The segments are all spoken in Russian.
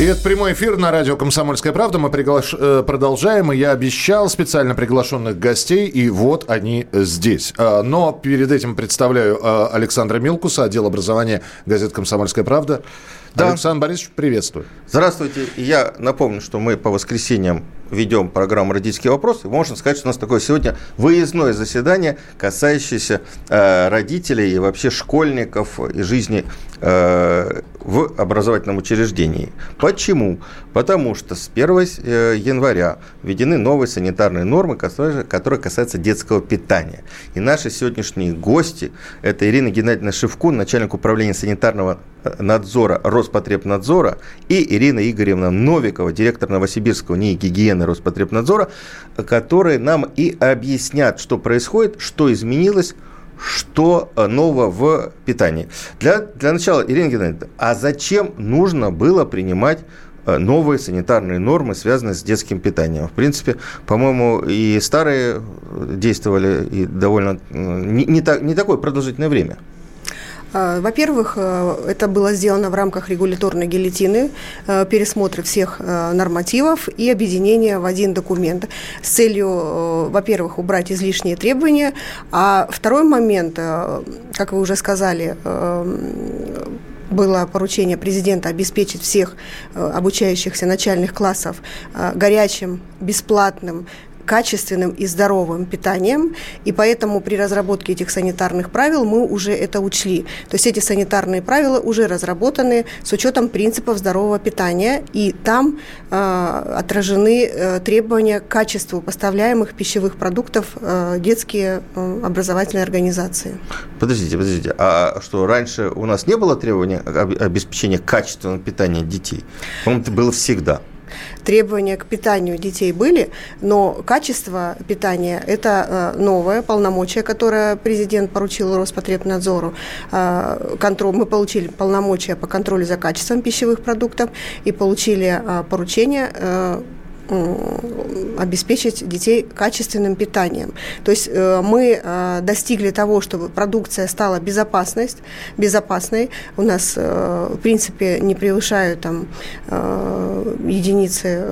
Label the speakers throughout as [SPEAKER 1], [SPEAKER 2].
[SPEAKER 1] И это прямой эфир на радио «Комсомольская правда». Мы приглаш... э, продолжаем, и я обещал специально приглашенных гостей, и вот они здесь. А, Но перед этим представляю а, Александра Милкуса, отдел образования газеты «Комсомольская правда».
[SPEAKER 2] Да.
[SPEAKER 1] Александр Борисович, приветствую.
[SPEAKER 2] Здравствуйте. Я напомню, что мы по воскресеньям ведем программу «Родительские вопросы». Можно сказать, что у нас такое сегодня выездное заседание, касающееся э, родителей и вообще школьников и жизни э, в образовательном учреждении. Почему? Потому что с 1 э, января введены новые санитарные нормы, которые, которые касаются детского питания. И наши сегодняшние гости – это Ирина Геннадьевна Шевкун, начальник управления санитарного э, надзора Роспотребнадзора, и Ирина Игоревна Новикова, директор Новосибирского НИИ гигиены Роспотребнадзора, которые нам и объяснят, что происходит, что изменилось, что э, нового в питании. Для, для начала, Ирина Геннадьевна, а зачем нужно было принимать э, новые санитарные нормы, связанные с детским питанием. В принципе, по-моему, и старые действовали и довольно э, не, не, так, не такое продолжительное время.
[SPEAKER 3] А, Во-первых, э, это было сделано в рамках регуляторной гильотины, э, пересмотра всех э, нормативов и объединения в один документ с целью, во-первых, убрать излишние требования, а второй момент, как вы уже сказали, было поручение президента обеспечить всех обучающихся начальных классов горячим, бесплатным, качественным и здоровым питанием, и поэтому при разработке этих санитарных правил мы уже это учли. То есть эти санитарные правила уже разработаны с учетом принципов здорового питания, и там э, отражены э, требования к качеству поставляемых пищевых продуктов э, детские э, образовательные организации.
[SPEAKER 2] Подождите, подождите, а что, раньше у нас не было требования об- обеспечения качественного питания детей? По-моему, это было всегда.
[SPEAKER 3] Требования к питанию детей были, но качество питания – это э, новое полномочие, которое президент поручил Роспотребнадзору. Э, контроль, мы получили полномочия по контролю за качеством пищевых продуктов и получили э, поручение обеспечить детей качественным питанием. То есть э, мы э, достигли того, чтобы продукция стала безопасность, безопасной. У нас, э, в принципе, не превышают там, единицы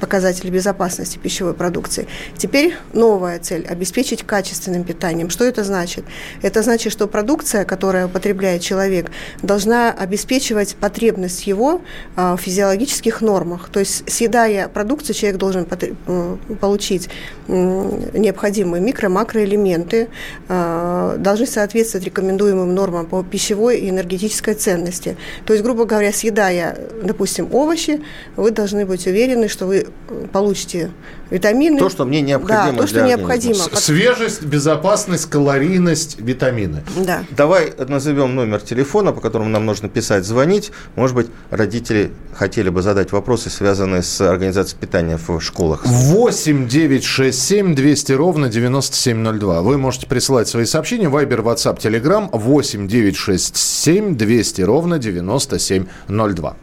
[SPEAKER 3] показателей безопасности пищевой продукции. Теперь новая цель – обеспечить качественным питанием. Что это значит? Это значит, что продукция, которую употребляет человек, должна обеспечивать потребность его в физиологических нормах. То есть, съедая продукцию, человек должен э, получить необходимые микро- макроэлементы, э, должны соответствовать рекомендуемым нормам по пищевой и энергетической ценности. То есть, грубо говоря, съедая, допустим, овощи, вы должны быть уверены, что вы получите витамины.
[SPEAKER 2] То, что мне необходимо
[SPEAKER 3] Да, то, что
[SPEAKER 2] для
[SPEAKER 3] необходимо.
[SPEAKER 1] Свежесть, безопасность, калорийность, витамины.
[SPEAKER 3] Да.
[SPEAKER 2] Давай назовем номер телефона, по которому нам нужно писать, звонить. Может быть, родители хотели бы задать вопросы, связанные с организацией питания в школах.
[SPEAKER 1] 8 9 6 7 200 ровно 9702. Вы можете присылать свои сообщения. Вайбер, WhatsApp, Telegram 8 9 6 7 200 ровно 9702.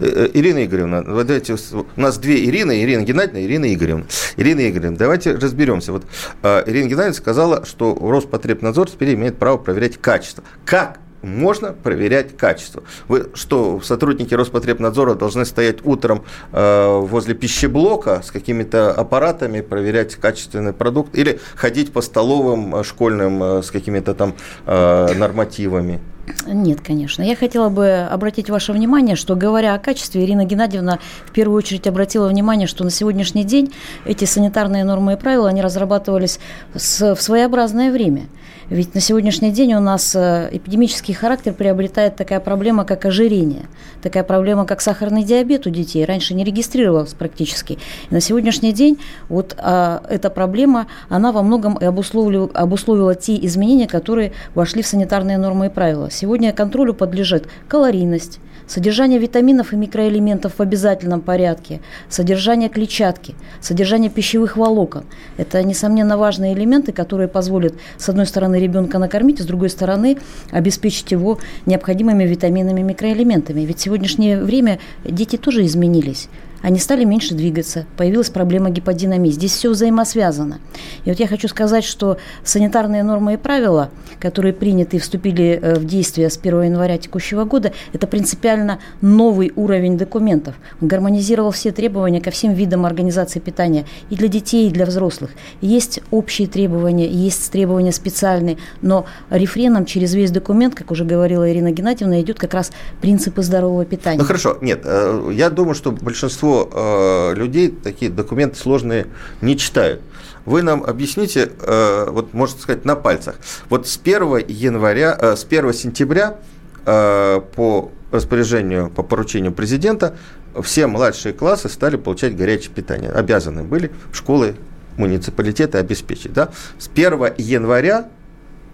[SPEAKER 2] Э, э, Ирина Игоревна, вот давайте, у нас две Ирины, Ирина Геннадьевна Ирина Игоревна. Ирина Игоревна, давайте разберемся. Вот э, Ирина Геннадьевна сказала, что Роспотребнадзор теперь имеет право проверять качество. Как можно проверять качество. Вы что, сотрудники Роспотребнадзора должны стоять утром э, возле пищеблока с какими-то аппаратами, проверять качественный продукт, или ходить по столовым э, школьным э, с какими-то там э, нормативами?
[SPEAKER 4] Нет, конечно. Я хотела бы обратить ваше внимание, что говоря о качестве, Ирина Геннадьевна в первую очередь обратила внимание, что на сегодняшний день эти санитарные нормы и правила, они разрабатывались с- в своеобразное время. Ведь на сегодняшний день у нас э, эпидемический характер приобретает такая проблема, как ожирение, такая проблема, как сахарный диабет у детей. Раньше не регистрировалась практически. И на сегодняшний день вот а, эта проблема, она во многом и обусловила, те изменения, которые вошли в санитарные нормы и правила. Сегодня контролю подлежит калорийность, Содержание витаминов и микроэлементов в обязательном порядке, содержание клетчатки, содержание пищевых волокон. Это, несомненно, важные элементы, которые позволят, с одной стороны, ребенка накормить, а с другой стороны, обеспечить его необходимыми витаминами и микроэлементами. Ведь в сегодняшнее время дети тоже изменились они стали меньше двигаться, появилась проблема гиподинамии. Здесь все взаимосвязано. И вот я хочу сказать, что санитарные нормы и правила, которые приняты и вступили э, в действие с 1 января текущего года, это принципиально новый уровень документов. Он гармонизировал все требования ко всем видам организации питания и для детей, и для взрослых. Есть общие требования, есть требования специальные, но рефреном через весь документ, как уже говорила Ирина Геннадьевна, идет как раз принципы здорового питания.
[SPEAKER 2] Ну хорошо, нет, э, я думаю, что большинство э, людей такие документы сложные не читают. Вы нам объясните, э, вот можно сказать, на пальцах. Вот с 1 января, э, с 1 сентября э, по распоряжению, по поручению президента, все младшие классы стали получать горячее питание. Обязаны были школы, муниципалитеты обеспечить. Да? С 1 января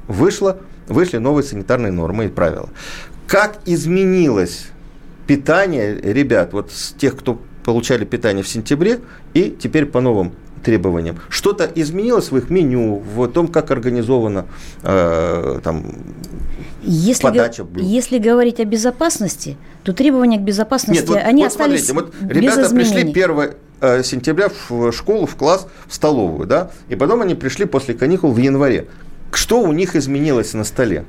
[SPEAKER 2] вышло, вышли новые санитарные нормы и правила. Как изменилось питание ребят, вот с тех, кто получали питание в сентябре и теперь по новым требованиям. Что-то изменилось в их меню, в том, как организована э, там,
[SPEAKER 4] если подача блюд? Если говорить о безопасности, то требования к безопасности, Нет, вот, они вот остались смотрите, вот
[SPEAKER 2] ребята
[SPEAKER 4] без
[SPEAKER 2] пришли 1 э, сентября в школу, в класс, в столовую, да, и потом они пришли после каникул в январе. Что у них изменилось на столе?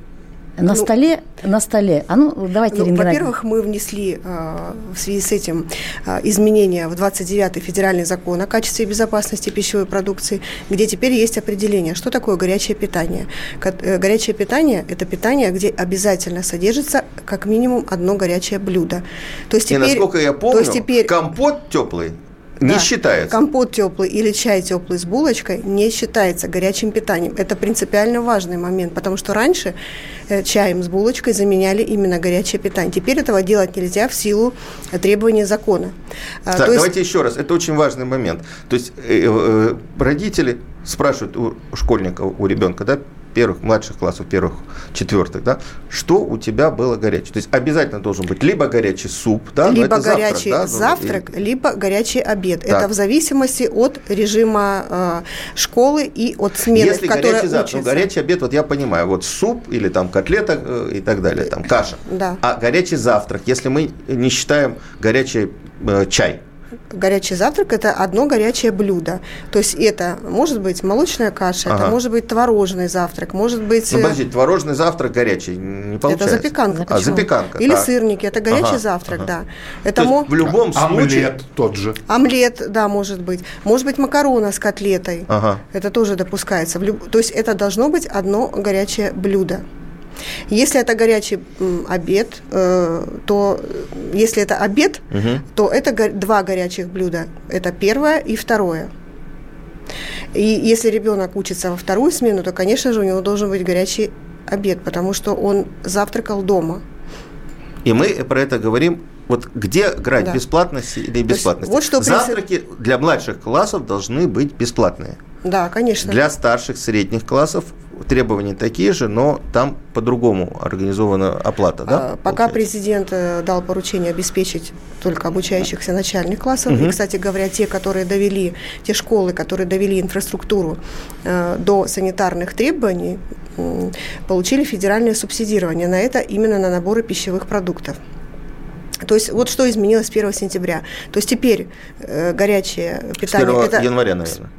[SPEAKER 4] На ну, столе, на столе. А ну, давайте,
[SPEAKER 3] ну, Во-первых, мы внесли э, в связи с этим э, изменения в 29-й федеральный закон о качестве и безопасности пищевой продукции, где теперь есть определение, что такое горячее питание. Э, горячее питание – это питание, где обязательно содержится как минимум одно горячее блюдо.
[SPEAKER 2] То есть теперь, и насколько я помню, то есть теперь, компот теплый не да. считается.
[SPEAKER 3] Компот теплый или чай теплый с булочкой не считается горячим питанием. Это принципиально важный момент, потому что раньше э, чаем с булочкой заменяли именно горячее питание. Теперь этого делать нельзя в силу требований закона.
[SPEAKER 2] А, так, То давайте есть... еще раз. Это очень важный момент. То есть э, э, родители спрашивают у школьника, у ребенка, да, первых, младших классов, первых, четвертых, да, что у тебя было горячее. То есть обязательно должен быть либо горячий суп, да,
[SPEAKER 3] либо горячий завтрак, да, завтрак и... либо горячий обед. Так. Это в зависимости от режима э, школы и от смены,
[SPEAKER 2] Если в которой горячий завтрак, ну, горячий обед, вот я понимаю, вот суп или там котлета э, и так далее, там каша.
[SPEAKER 3] Да.
[SPEAKER 2] А горячий завтрак, если мы не считаем горячий э, чай,
[SPEAKER 3] горячий завтрак – это одно горячее блюдо. То есть это может быть молочная каша, ага. это может быть творожный завтрак, может быть…
[SPEAKER 2] Ну, подождите, творожный завтрак горячий не получается?
[SPEAKER 3] Это запеканка.
[SPEAKER 2] А, запеканка.
[SPEAKER 3] Или так. сырники, это горячий ага, завтрак, ага. да.
[SPEAKER 2] Это мо... в любом
[SPEAKER 1] а, случае… Омлет тот же.
[SPEAKER 3] Омлет, да, может быть. Может быть макароны с котлетой. Ага. Это тоже допускается. То есть это должно быть одно горячее блюдо. Если это горячий обед, э, то если это обед, угу. то это два горячих блюда. Это первое и второе. И если ребенок учится во вторую смену, то, конечно же, у него должен быть горячий обед, потому что он завтракал дома.
[SPEAKER 2] И мы про это говорим вот где грань да. бесплатности или бесплатности? Вот что Завтраки для младших классов должны быть бесплатные.
[SPEAKER 3] Да, конечно.
[SPEAKER 2] Для старших, средних классов требования такие же, но там по-другому организована оплата, да? А,
[SPEAKER 3] пока получается? президент э, дал поручение обеспечить только обучающихся начальных классов, угу. и, кстати говоря, те, которые довели, те школы, которые довели инфраструктуру э, до санитарных требований, э, получили федеральное субсидирование на это именно на наборы пищевых продуктов. То есть вот что изменилось с 1 сентября. То есть теперь э, горячее питание... С
[SPEAKER 2] 1 это, января, наверное.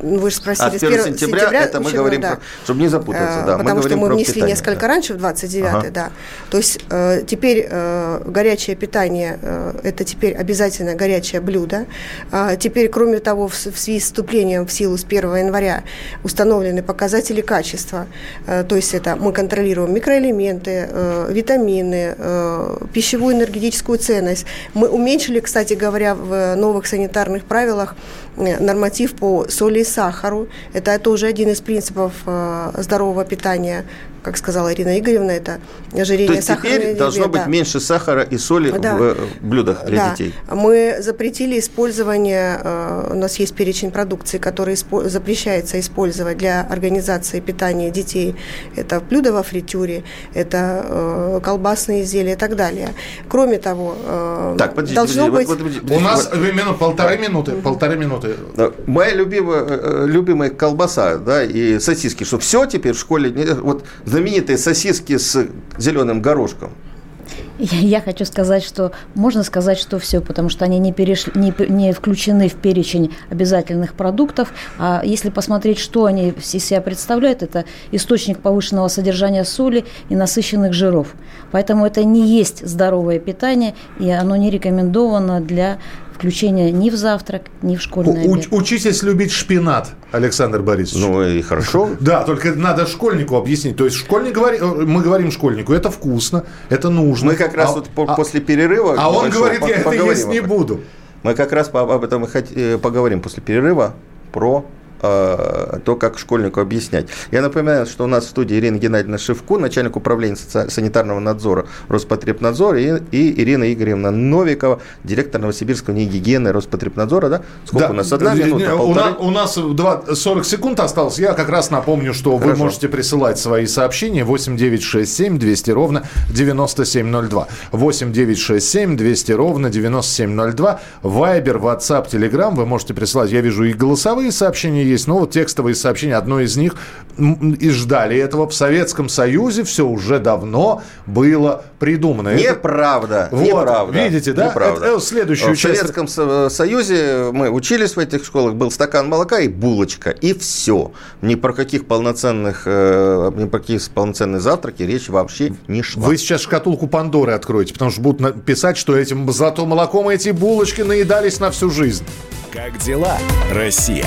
[SPEAKER 3] Ну, вы же спросили,
[SPEAKER 2] а с 1 сентября, сентября это мы говорим, да. про, чтобы не запутаться, да.
[SPEAKER 3] Потому
[SPEAKER 2] мы
[SPEAKER 3] что мы внесли питание, несколько да. раньше, в 29 ага. да. То есть э, теперь э, горячее питание, э, это теперь обязательно горячее блюдо. Э, теперь, кроме того, в, в связи с вступлением в силу с 1 января установлены показатели качества. Э, то есть это мы контролируем микроэлементы, э, витамины, э, пищевую энергетическую ценность. Мы уменьшили, кстати говоря, в новых санитарных правилах норматив по соли и сахару. Это тоже один из принципов здорового питания как сказала Ирина Игоревна, это ожирение То
[SPEAKER 2] есть теперь должно быть да. меньше сахара и соли да. в блюдах для да. детей?
[SPEAKER 3] Мы запретили использование, у нас есть перечень продукции, который запрещается использовать для организации питания детей. Это блюда во фритюре, это колбасные изделия и так далее. Кроме того,
[SPEAKER 1] так, подождите, должно подождите, быть... Вот, вот, вот, у нас вот, минут, полторы минуты, полторы минуты.
[SPEAKER 2] Моя любимая, э, любимая колбаса, да, и сосиски, что все теперь в школе, вот знаменитые сосиски с зеленым горошком.
[SPEAKER 4] Я хочу сказать, что можно сказать, что все, потому что они не, перешли, не, не включены в перечень обязательных продуктов. А если посмотреть, что они из себя представляют, это источник повышенного содержания соли и насыщенных жиров. Поэтому это не есть здоровое питание, и оно не рекомендовано для включения ни в завтрак, ни в школьный У, обед.
[SPEAKER 1] Учитесь любить шпинат, Александр Борисович.
[SPEAKER 2] Ну и хорошо.
[SPEAKER 1] Да, только надо школьнику объяснить. То есть школьник говорит, мы говорим школьнику, это вкусно, это нужно.
[SPEAKER 2] Мы как раз а, вот а, после перерыва...
[SPEAKER 1] А он говорит, я это есть не буду.
[SPEAKER 2] Мы как раз об этом и э, поговорим после перерыва про Э, то, как школьнику объяснять. Я напоминаю, что у нас в студии Ирина Геннадьевна Шевко, начальник управления санитарного надзора Роспотребнадзора, и, и Ирина Игоревна Новикова, директор Новосибирского гигиены Роспотребнадзора. Да? Сколько
[SPEAKER 1] да,
[SPEAKER 2] у нас? Одна минута,
[SPEAKER 1] у нас, у нас 2, 40 секунд осталось. Я как раз напомню, что Хорошо. вы можете присылать свои сообщения 8967 200 ровно 9702. 8967 200 ровно 9702. Вайбер, WhatsApp, Telegram. Вы можете присылать, я вижу, и голосовые сообщения есть, но вот текстовые сообщения, одно из них, и ждали этого. В Советском Союзе все уже давно было придумано.
[SPEAKER 2] Неправда.
[SPEAKER 1] Это... Вот, неправда. Видите, да?
[SPEAKER 2] Неправда. Это, это следующую в часть. Советском Союзе мы учились в этих школах, был стакан молока и булочка, и все. Ни про каких полноценных, э, ни про какие полноценные завтраки речь вообще не шла.
[SPEAKER 1] Вы сейчас шкатулку Пандоры откроете, потому что будут писать, что этим золотым молоком эти булочки наедались на всю жизнь.
[SPEAKER 5] Как дела, Россия?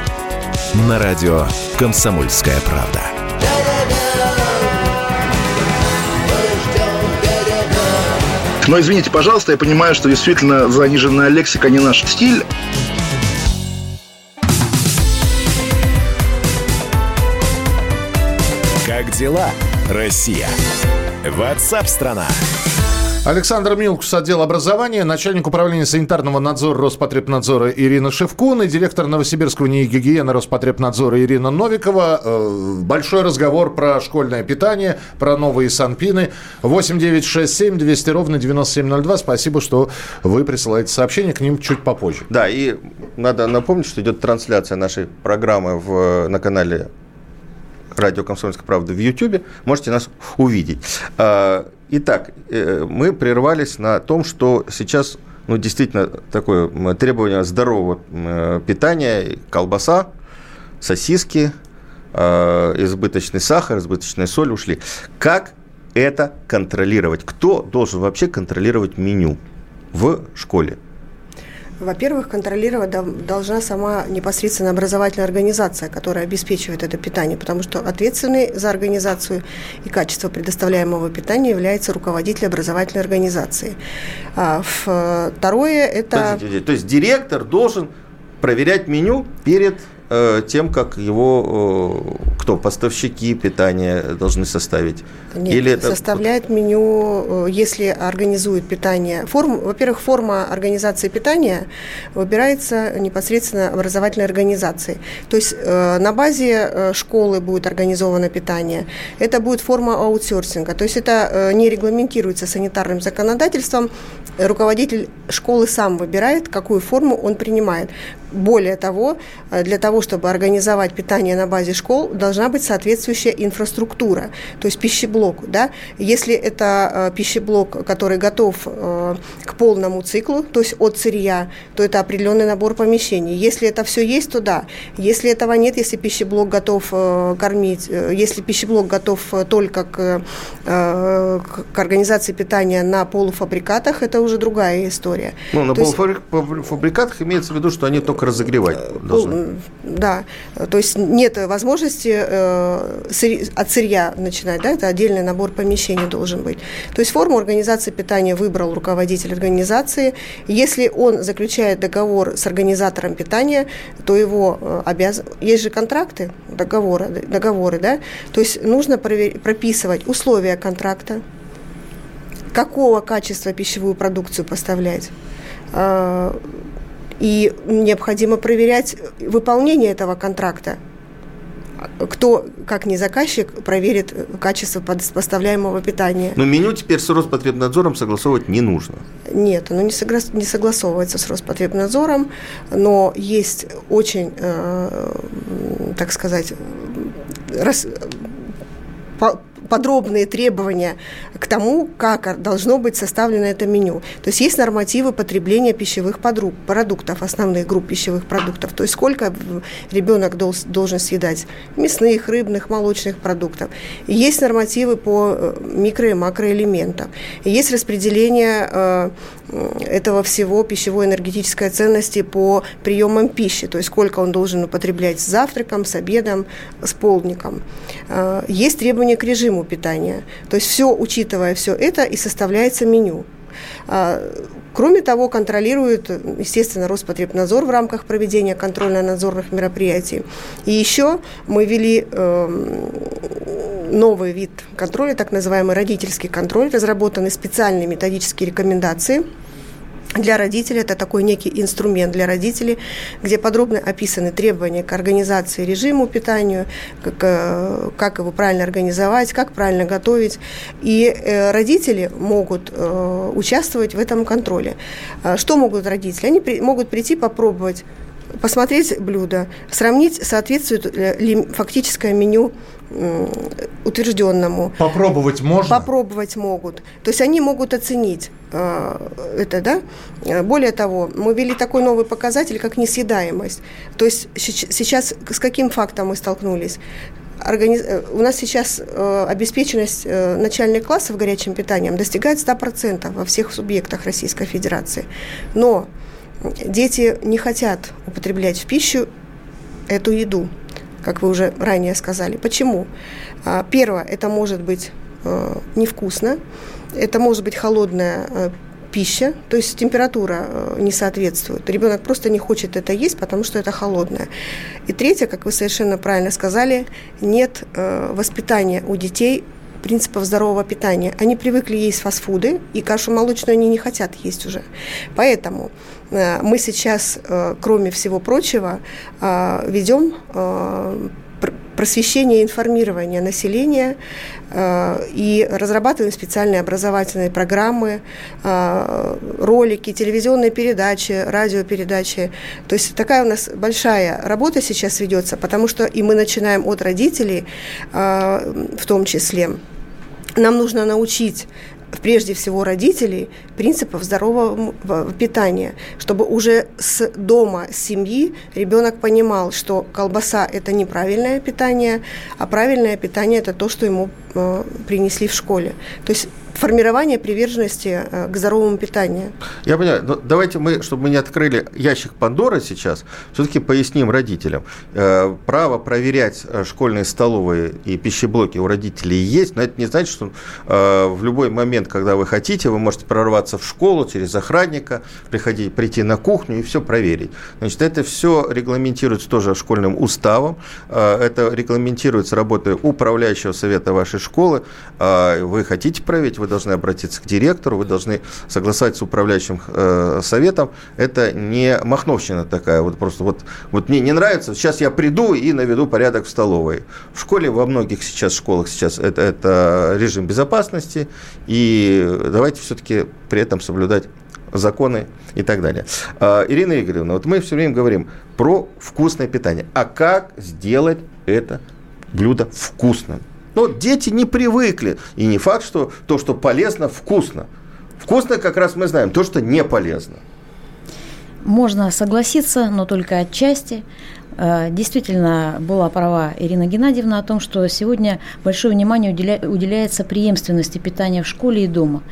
[SPEAKER 5] На радио «Комсомольская правда».
[SPEAKER 6] Но извините, пожалуйста, я понимаю, что действительно заниженная лексика не наш стиль.
[SPEAKER 5] Как дела, Россия? Ватсап-страна!
[SPEAKER 1] Александр Милкус, отдел образования, начальник управления санитарного надзора Роспотребнадзора Ирина Шевкун и директор Новосибирского НИИ гигиены Роспотребнадзора Ирина Новикова. Э, большой разговор про школьное питание, про новые санпины. 8967 200 ровно 9702. Спасибо, что вы присылаете сообщение, к ним чуть попозже.
[SPEAKER 2] Да, и надо напомнить, что идет трансляция нашей программы в, на канале радио «Комсомольская правда» в YouTube. Можете нас увидеть. Итак, э, мы прервались на том, что сейчас ну, действительно такое требование здорового питания, колбаса, сосиски, а, избыточный сахар, избыточная соль ушли. Как это контролировать? Кто должен вообще контролировать меню в школе?
[SPEAKER 3] Во-первых, контролировать должна сама непосредственно образовательная организация, которая обеспечивает это питание, потому что ответственный за организацию и качество предоставляемого питания является руководитель образовательной организации. А второе – это…
[SPEAKER 2] То есть директор должен проверять меню перед Э, тем, как его э, кто поставщики питания должны составить?
[SPEAKER 3] Нет, Или это... составляет меню, э, если организует питание. Форм, во-первых, форма организации питания выбирается непосредственно образовательной организацией. То есть на базе школы будет организовано питание. Это будет форма аутсорсинга. То есть это не регламентируется санитарным законодательством. Руководитель школы сам выбирает, какую форму он принимает. Более того, э, для того, чтобы организовать питание на базе школ, должна быть соответствующая инфраструктура, то есть пищеблок. Да? Если это пищеблок, который готов к полному циклу, то есть от сырья, то это определенный набор помещений. Если это все есть, то да. Если этого нет, если пищеблок готов кормить, если пищеблок готов только к, к организации питания на полуфабрикатах, это уже другая история.
[SPEAKER 2] Ну, на полуфабрикатах имеется в виду, что они только разогревать э, должны.
[SPEAKER 3] Да, то есть нет возможности э, от сырья начинать, да, это отдельный набор помещений должен быть. То есть форму организации питания выбрал руководитель организации. Если он заключает договор с организатором питания, то его э, обязан... Есть же контракты, договоры, договоры, да, то есть нужно прописывать условия контракта, какого качества пищевую продукцию поставлять. И необходимо проверять выполнение этого контракта. Кто, как не заказчик, проверит качество поставляемого питания.
[SPEAKER 2] Но меню теперь с Роспотребнадзором согласовывать не нужно.
[SPEAKER 3] Нет, оно не, согла- не согласовывается с Роспотребнадзором, но есть очень, э, так сказать, рас, по, подробные требования к тому, как должно быть составлено это меню. То есть есть нормативы потребления пищевых продуктов, основных групп пищевых продуктов. То есть сколько ребенок должен съедать мясных, рыбных, молочных продуктов. есть нормативы по э, микро- и макроэлементам. есть распределение э, этого всего пищевой энергетической ценности по приемам пищи, то есть сколько он должен употреблять с завтраком, с обедом, с полдником. Э, есть требования к режиму питания, то есть все, учитывая все это, и составляется меню. А, кроме того, контролирует, естественно, Роспотребнадзор в рамках проведения контрольно-надзорных мероприятий. И еще мы ввели э, новый вид контроля, так называемый родительский контроль, разработаны специальные методические рекомендации – для родителей это такой некий инструмент для родителей, где подробно описаны требования к организации режиму питанию, как, э, как его правильно организовать, как правильно готовить. И э, родители могут э, участвовать в этом контроле. Что могут родители? Они при, могут прийти попробовать посмотреть блюдо, сравнить, соответствует ли фактическое меню утвержденному.
[SPEAKER 1] Попробовать можно?
[SPEAKER 3] Попробовать могут. То есть они могут оценить э, это, да. Более того, мы ввели такой новый показатель, как несъедаемость. То есть сейчас с каким фактом мы столкнулись? Организ... Э, у нас сейчас э, обеспеченность э, начальных классов горячим питанием достигает 100% во всех субъектах Российской Федерации. Но дети не хотят употреблять в пищу эту еду как вы уже ранее сказали. Почему? А, первое, это может быть э, невкусно, это может быть холодная э, пища, то есть температура э, не соответствует. Ребенок просто не хочет это есть, потому что это холодное. И третье, как вы совершенно правильно сказали, нет воспитания у детей принципов здорового питания. Они привыкли есть фастфуды, и кашу молочную они не хотят есть уже. Поэтому э, мы сейчас, э, кроме всего прочего, э, ведем просвещение и информирование населения и разрабатываем специальные образовательные программы, ролики, телевизионные передачи, радиопередачи. То есть такая у нас большая работа сейчас ведется, потому что и мы начинаем от родителей в том числе. Нам нужно научить прежде всего родителей принципов здорового питания, чтобы уже с дома, с семьи ребенок понимал, что колбаса – это неправильное питание, а правильное питание – это то, что ему э, принесли в школе. То есть формирование приверженности э, к здоровому питанию.
[SPEAKER 2] Я понимаю, но давайте мы, чтобы мы не открыли ящик Пандоры сейчас, все-таки поясним родителям. Э, право проверять э, школьные столовые и пищеблоки у родителей есть, но это не значит, что в любой момент, когда вы хотите, вы можете прорваться в школу через охранника, приходить, прийти на кухню и все проверить. Значит, это все регламентируется тоже школьным уставом, это регламентируется работой управляющего совета вашей школы. Вы хотите проверить, вы должны обратиться к директору, вы должны согласовать с управляющим э, советом. Это не махновщина такая, вот просто вот, вот мне не нравится, сейчас я приду и наведу порядок в столовой. В школе, во многих сейчас школах сейчас это, это режим безопасности, и давайте все-таки при этом соблюдать законы и так далее. А, Ирина Игоревна, вот мы все время говорим про вкусное питание. А как сделать это блюдо вкусным? Но дети не привыкли. И не факт, что то, что полезно, вкусно. Вкусно как раз мы знаем, то, что не полезно.
[SPEAKER 4] Можно согласиться, но только отчасти. Э, действительно, была права Ирина Геннадьевна о том, что сегодня большое внимание уделяется преемственности питания в школе и дома.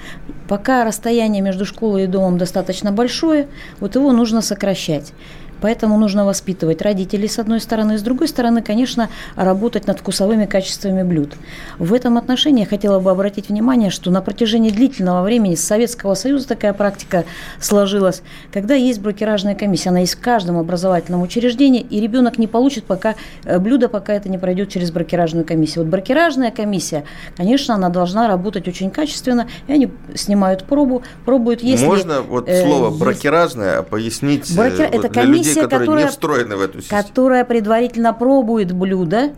[SPEAKER 4] Пока расстояние между школой и домом достаточно большое, вот его нужно сокращать. Поэтому нужно воспитывать родителей с одной стороны, с другой стороны, конечно, работать над вкусовыми качествами блюд. В этом отношении я хотела бы обратить внимание, что на протяжении длительного времени с Советского Союза такая практика сложилась, когда есть брокеражная комиссия, она есть в каждом образовательном учреждении, и ребенок не получит пока э, блюдо, пока это не пройдет через брокеражную комиссию. Вот брокеражная комиссия, конечно, она должна работать очень качественно, и они снимают пробу, пробуют, если...
[SPEAKER 2] Можно вот э, слово есть... брокеражная пояснить
[SPEAKER 4] Брокер...
[SPEAKER 2] вот,
[SPEAKER 4] это комиссия,
[SPEAKER 2] людей, которые
[SPEAKER 4] которая,
[SPEAKER 2] не встроены в эту систему.
[SPEAKER 4] Которая предварительно пробует блюдо,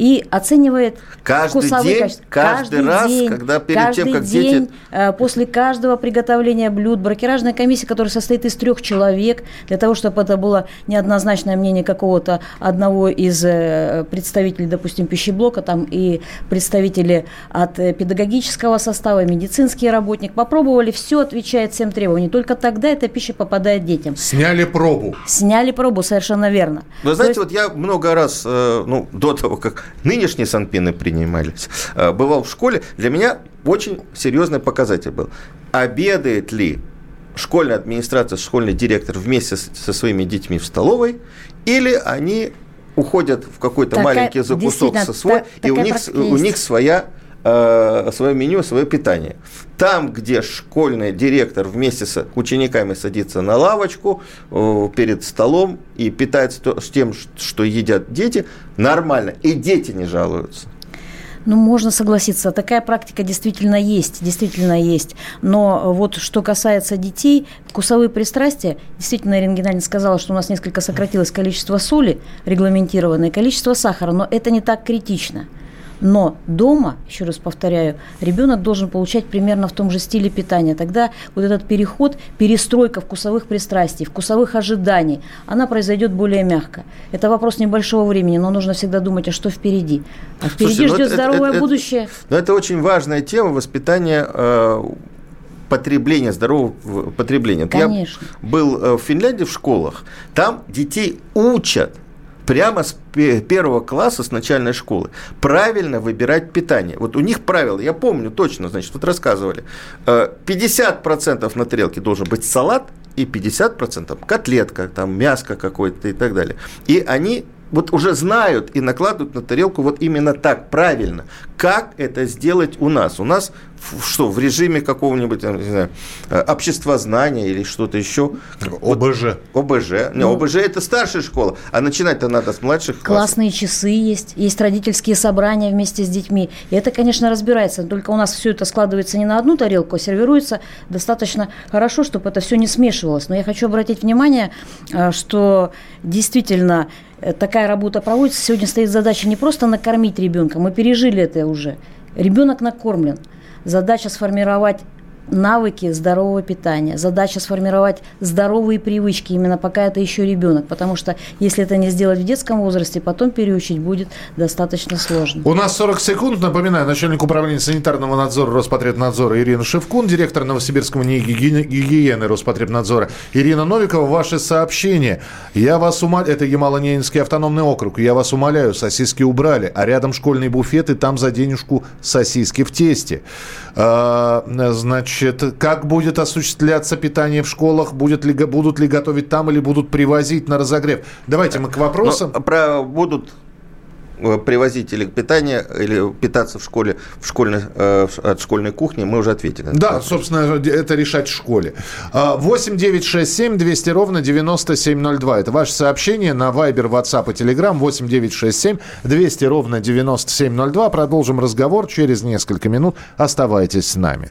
[SPEAKER 4] и оценивает
[SPEAKER 2] каждый
[SPEAKER 4] вкусовые
[SPEAKER 2] день,
[SPEAKER 4] качества.
[SPEAKER 2] Каждый, каждый раз,
[SPEAKER 4] день,
[SPEAKER 2] когда перед
[SPEAKER 4] каждый
[SPEAKER 2] тем, как
[SPEAKER 4] день,
[SPEAKER 2] дети...
[SPEAKER 4] Э, после каждого приготовления блюд, брокеражная комиссия, которая состоит из трех человек, для того, чтобы это было неоднозначное мнение какого-то одного из э, представителей, допустим, пищеблока, там и представители от э, педагогического состава, медицинский работник, попробовали, все отвечает всем требованиям. Только тогда эта пища попадает детям.
[SPEAKER 1] Сняли пробу.
[SPEAKER 4] Сняли пробу, совершенно верно.
[SPEAKER 2] Вы знаете, есть... вот я много раз, ну, до того, как нынешние санпины принимались, э, бывал в школе, для меня очень серьезный показатель был. Обедает ли школьная администрация, школьный директор вместе со своими детьми в столовой, или они уходят в какой-то такая, маленький закусок со свой, та, и у них, у них своя э, свое меню, свое питание. Там, где школьный директор вместе с учениками садится на лавочку э, перед столом и питается с тем, что едят дети, нормально. И дети не жалуются.
[SPEAKER 4] Ну, можно согласиться, такая практика действительно есть, действительно есть. Но вот что касается детей, вкусовые пристрастия, действительно, Ирина сказала, что у нас несколько сократилось количество соли регламентированное, количество сахара, но это не так критично. Но дома, еще раз повторяю, ребенок должен получать примерно в том же стиле питания. Тогда вот этот переход, перестройка вкусовых пристрастий, вкусовых ожиданий, она произойдет более мягко. Это вопрос небольшого времени, но нужно всегда думать, а что впереди. А впереди Слушайте, ну ждет это, здоровое это, будущее.
[SPEAKER 2] Но это очень важная тема воспитания э, потребления, здорового потребления.
[SPEAKER 4] Конечно.
[SPEAKER 2] Я был э, в Финляндии в школах, там детей учат прямо с первого класса, с начальной школы, правильно выбирать питание. Вот у них правило, я помню точно, значит, вот рассказывали, 50% э, на тарелке должен быть салат, и 50% котлетка, там мяско какое-то и так далее. И они вот уже знают и накладывают на тарелку вот именно так, правильно. Как это сделать у нас? У нас что, в режиме какого-нибудь, не знаю, э, общества знания или что-то еще?
[SPEAKER 1] ОБЖ.
[SPEAKER 2] Вот, ОБЖ. Не, ну, ОБЖ это старшая школа, а начинать-то надо с младших
[SPEAKER 4] Классные классов. часы есть, есть родительские собрания вместе с детьми. И это, конечно, разбирается. Только у нас все это складывается не на одну тарелку, а сервируется достаточно хорошо, чтобы это все не смешивалось. Но я хочу обратить внимание, э, что действительно такая работа проводится. Сегодня стоит задача не просто накормить ребенка, мы пережили это уже. Ребенок накормлен. Задача сформировать навыки здорового питания, задача сформировать здоровые привычки, именно пока это еще ребенок, потому что если это не сделать в детском возрасте, потом переучить будет достаточно сложно.
[SPEAKER 1] У нас 40 секунд, напоминаю, начальник управления санитарного надзора Роспотребнадзора Ирина Шевкун, директор Новосибирского НИИ гигиены Роспотребнадзора Ирина Новикова, ваши сообщения. Я вас умоляю, это Ямало-Ненецкий автономный округ, я вас умоляю, сосиски убрали, а рядом школьный буфет, и там за денежку сосиски в тесте. А, значит, Значит, как будет осуществляться питание в школах? Будет ли, будут ли готовить там или будут привозить на разогрев? Давайте мы к вопросам.
[SPEAKER 2] Но, про, будут э, привозить или питание, или питаться в школе, в школьной, э, от школьной кухни, мы уже ответили.
[SPEAKER 1] Да, вопрос. собственно, это решать в школе. 8 9 6 7 200 ровно 9702. Это ваше сообщение на Viber, WhatsApp и Telegram. 8 9 6 7 200 ровно 9702. Продолжим разговор через несколько минут. Оставайтесь с нами.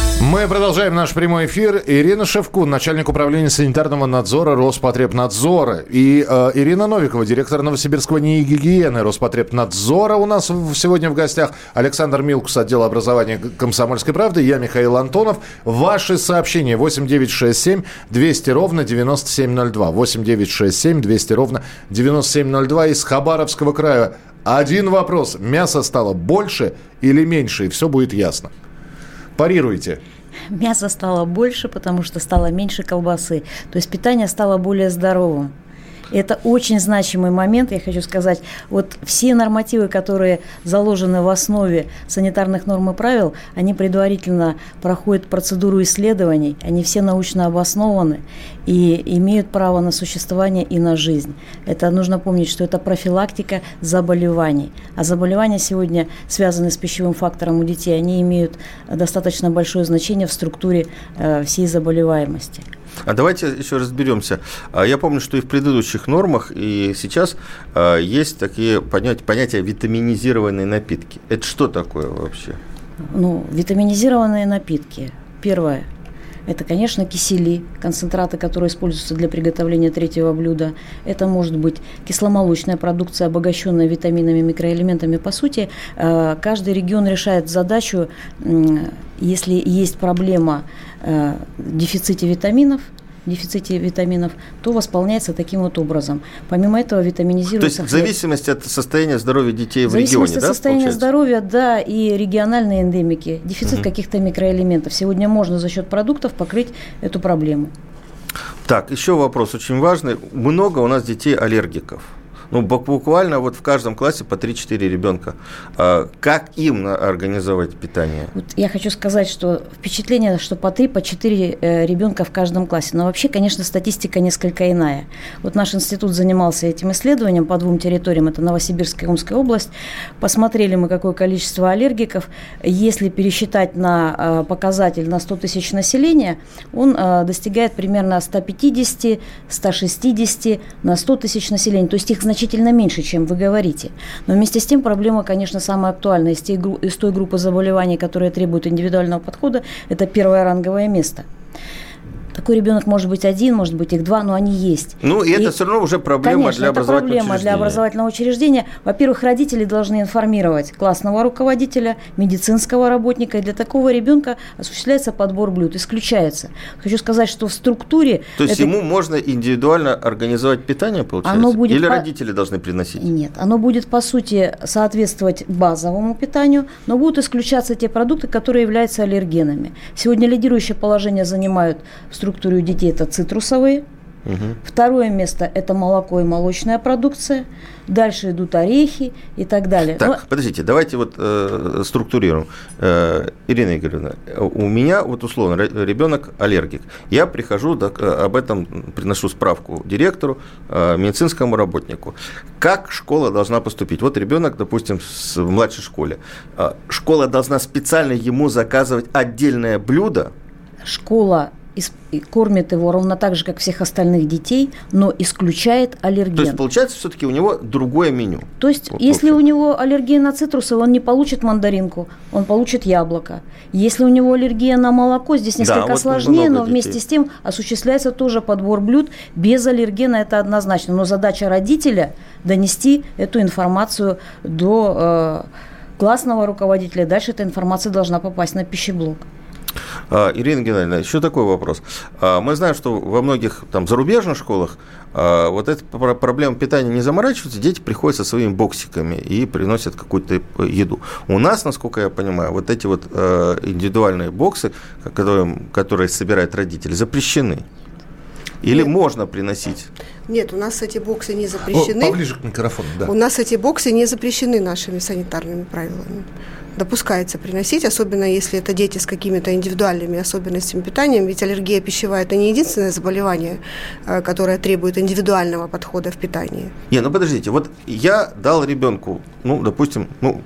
[SPEAKER 1] Мы продолжаем наш прямой эфир. Ирина Шевкун, начальник управления санитарного надзора Роспотребнадзора. И э, Ирина Новикова, директор Новосибирского НИИ гигиены Роспотребнадзора у нас сегодня в гостях. Александр Милкус, отдел образования «Комсомольской правды». Я Михаил Антонов. Ваши сообщения 8967 200 ровно 9702. 8967 200 ровно 9702 из Хабаровского края. Один вопрос. Мясо стало больше или меньше? И все будет ясно. Парируйте.
[SPEAKER 4] Мяса стало больше, потому что стало меньше колбасы. То есть питание стало более здоровым. Это очень значимый момент, я хочу сказать. Вот все нормативы, которые заложены в основе санитарных норм и правил, они предварительно проходят процедуру исследований, они все научно обоснованы и имеют право на существование и на жизнь. Это нужно помнить, что это профилактика заболеваний. А заболевания сегодня, связанные с пищевым фактором у детей, они имеют достаточно большое значение в структуре э, всей заболеваемости.
[SPEAKER 2] А давайте еще разберемся. А Я помню, что и в предыдущих нормах, и сейчас а, есть такие понятия, понятия витаминизированные напитки. Это что такое вообще?
[SPEAKER 4] Ну, витаминизированные напитки. Первое. Это, конечно, кисели, концентраты, которые используются для приготовления третьего блюда. Это может быть кисломолочная продукция, обогащенная витаминами, микроэлементами. По сути, э, каждый регион решает задачу, если есть проблема э, в дефиците витаминов, дефиците витаминов, то восполняется таким вот образом. Помимо этого
[SPEAKER 2] То есть
[SPEAKER 4] витаминизируется
[SPEAKER 2] в зависимости от состояния здоровья детей
[SPEAKER 4] В
[SPEAKER 2] в регионе,
[SPEAKER 4] зависимости от
[SPEAKER 2] да?
[SPEAKER 4] состояния
[SPEAKER 2] получается?
[SPEAKER 4] здоровья, да, и региональные эндемики, дефицит
[SPEAKER 2] Мгм.
[SPEAKER 4] каких-то микроэлементов. Сегодня можно за счет продуктов покрыть эту проблему.
[SPEAKER 2] Так, еще вопрос очень важный. Много у нас детей аллергиков. Ну, бу- буквально вот в каждом классе по 3-4 ребенка. А Как им организовать питание?
[SPEAKER 4] Вот я хочу сказать, что впечатление, что по 3, по 4 э, ребенка в каждом классе. Но вообще, конечно, статистика несколько иная. Вот наш институт занимался этим исследованием по двум территориям, это Новосибирская и Омская область. Посмотрели мы, какое количество аллергиков. Если пересчитать на э, показатель на 100 тысяч населения, он э, достигает примерно 150-160 на 100 тысяч населения. То есть их значительно меньше, чем вы говорите. Но вместе с тем проблема, конечно, самая актуальная из, тех из той группы заболеваний, которые требуют индивидуального подхода, это первое ранговое место. Такой ребенок может быть один, может быть их два, но они есть.
[SPEAKER 2] Ну, и, это все равно уже проблема
[SPEAKER 4] Конечно,
[SPEAKER 2] для
[SPEAKER 4] это
[SPEAKER 2] образовательного
[SPEAKER 4] проблема для
[SPEAKER 2] учреждения.
[SPEAKER 4] образовательного учреждения. Во-первых, родители должны информировать классного руководителя, медицинского работника. И для такого ребенка осуществляется подбор блюд, исключается. Хочу сказать, что в структуре...
[SPEAKER 2] То есть
[SPEAKER 4] это-
[SPEAKER 2] ему можно индивидуально организовать питание, получается?
[SPEAKER 4] Оно будет
[SPEAKER 2] Или
[SPEAKER 4] по-
[SPEAKER 2] родители должны приносить?
[SPEAKER 4] Нет, оно будет, по сути, соответствовать базовому питанию, но будут исключаться те продукты, которые являются аллергенами. Сегодня лидирующее положение занимают в структуре у детей это цитрусовые.
[SPEAKER 2] Мгм.
[SPEAKER 4] Второе место – это молоко и молочная продукция. Дальше идут орехи и так далее.
[SPEAKER 2] Так,
[SPEAKER 4] Но-
[SPEAKER 2] подождите, давайте вот э, структурируем. Э, Ирина Игоревна, у меня вот условно ре- ребенок аллергик. Я прихожу, да, к- об этом приношу справку директору, э, медицинскому работнику. Как школа должна поступить? Вот ребенок, допустим, с- в младшей школе. Э, Школа должна специально ему заказывать отдельное блюдо,
[SPEAKER 4] школа кормит его ровно так же, как всех остальных детей, но исключает аллерген.
[SPEAKER 2] То есть, получается, все-таки у него другое меню.
[SPEAKER 4] То есть,
[SPEAKER 2] Вот
[SPEAKER 4] если у него аллергия на цитрусы, он не получит мандаринку, он получит яблоко. Если у него аллергия на молоко, здесь
[SPEAKER 2] Да,
[SPEAKER 4] несколько
[SPEAKER 2] вот
[SPEAKER 4] сложнее, но вместе
[SPEAKER 2] детей.
[SPEAKER 4] с тем осуществляется тоже подбор блюд без аллергена, это однозначно. Но задача родителя донести эту информацию до э, классного руководителя. Дальше эта информация должна попасть на пищеблок.
[SPEAKER 2] А, Ирина Геннадьевна, еще такой вопрос. А, Мы знаем, что во многих там зарубежных школах а, вот эта пр- проблема питания не заморачивается, дети приходят со своими боксиками и приносят какую-то еду. У нас, насколько я понимаю, вот эти вот э, индивидуальные боксы, которые, которые собирают родители, запрещены. Или можно приносить?
[SPEAKER 3] Нет, у нас эти боксы не запрещены.
[SPEAKER 1] О, поближе к микрофону, да.
[SPEAKER 3] У нас эти боксы не запрещены нашими санитарными правилами. Допускается приносить, особенно если это дети с какими-то индивидуальными особенностями питания, ведь аллергия пищевая – это не единственное заболевание, э, которое требует индивидуального подхода в питании.
[SPEAKER 2] Не, ну подождите, вот я дал ребенку, ну, допустим, ну,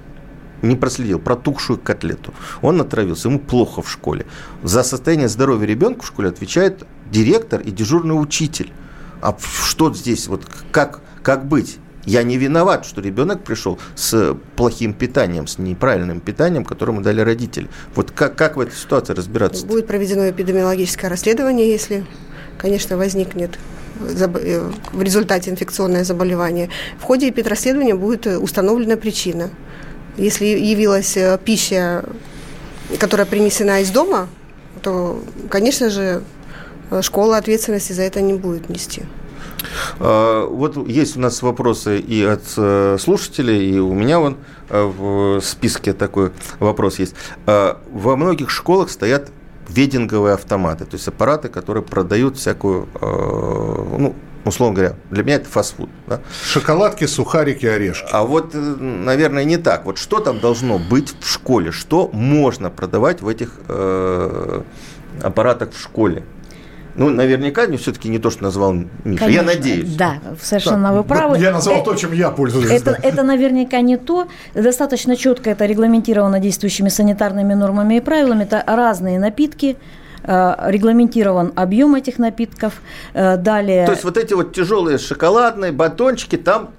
[SPEAKER 2] не проследил, протухшую котлету. Он отравился, ему плохо в школе. За состояние здоровья ребенка в школе отвечает директор и дежурный учитель. А что здесь, вот как, как быть? Я не виноват, что ребенок пришел с плохим питанием, с неправильным питанием, которое ему дали родители. Вот как, как в этой ситуации разбираться?
[SPEAKER 3] Будет проведено эпидемиологическое расследование, если, конечно, возникнет э, в результате инфекционное заболевание. В ходе эпидрасследования будет установлена причина. Если явилась э, пища, которая принесена из дома, то, конечно же, школа ответственности за это не будет нести.
[SPEAKER 2] А, вот есть у нас вопросы и от э, слушателей, и у меня вон э, в списке такой вопрос есть. А, во многих школах стоят вединговые автоматы, то есть аппараты, которые продают всякую, ну, условно говоря, для меня это фастфуд. Да?
[SPEAKER 1] Шоколадки, сухарики, орешки.
[SPEAKER 2] А вот, наверное, не так. Вот что там должно быть в школе? Что можно продавать в этих э, аппаратах в школе? Ну, наверняка не все-таки не то, что назвал Миша. Конечно, я надеюсь.
[SPEAKER 4] Да, совершенно так, вы правы.
[SPEAKER 1] Я назвал это, то, чем я пользуюсь.
[SPEAKER 4] Это, да. это наверняка не то. Достаточно четко это регламентировано действующими санитарными нормами и правилами. Это разные напитки, э, регламентирован объем этих напитков. Э, далее...
[SPEAKER 2] То есть вот эти вот тяжелые шоколадные батончики там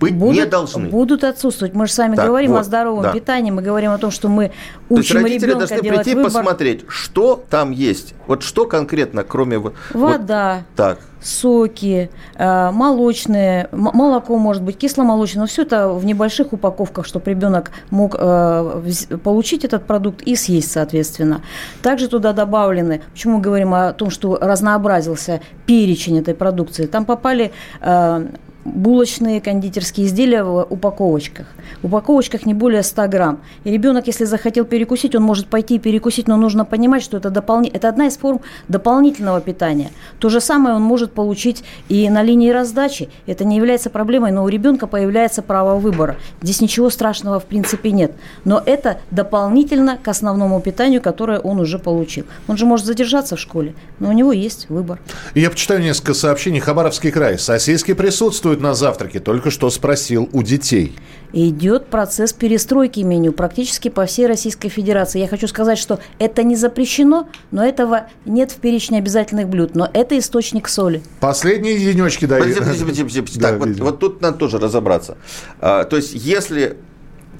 [SPEAKER 2] быть
[SPEAKER 4] будут,
[SPEAKER 2] не должны.
[SPEAKER 4] Будут отсутствовать. Мы же с вами так, говорим вот, о здоровом да. питании, мы говорим о том, что мы учим То есть родители
[SPEAKER 2] должны прийти
[SPEAKER 4] выбор.
[SPEAKER 2] посмотреть, что там есть. Вот что конкретно, кроме...
[SPEAKER 4] Вода,
[SPEAKER 2] вот, так.
[SPEAKER 4] соки, э, молочные, молоко может быть, кисломолочное, но все это в небольших упаковках, чтобы ребенок мог э, получить этот продукт и съесть, соответственно. Также туда добавлены, почему мы говорим о том, что разнообразился перечень этой продукции, там попали э, булочные кондитерские изделия в упаковочках. В упаковочках не более 100 грамм. И ребенок, если захотел перекусить, он может пойти и перекусить, но нужно понимать, что это, дополни... это одна из форм дополнительного питания. То же самое он может получить и на линии раздачи. Это не является проблемой, но у ребенка появляется право выбора. Здесь ничего страшного в принципе нет. Но это дополнительно к основному питанию, которое он уже получил. Он же может задержаться в школе, но у него есть выбор.
[SPEAKER 1] Я почитаю несколько сообщений. Хабаровский край. Сосиски присутствуют присутствует на завтраке? Только что спросил у детей.
[SPEAKER 4] Идет процесс перестройки меню практически по всей Российской Федерации. Я хочу сказать, что это не запрещено, но этого нет в перечне обязательных блюд. Но это источник соли.
[SPEAKER 1] Последние денечки дают.
[SPEAKER 2] Так, вот, вот тут надо тоже разобраться. А, то есть, если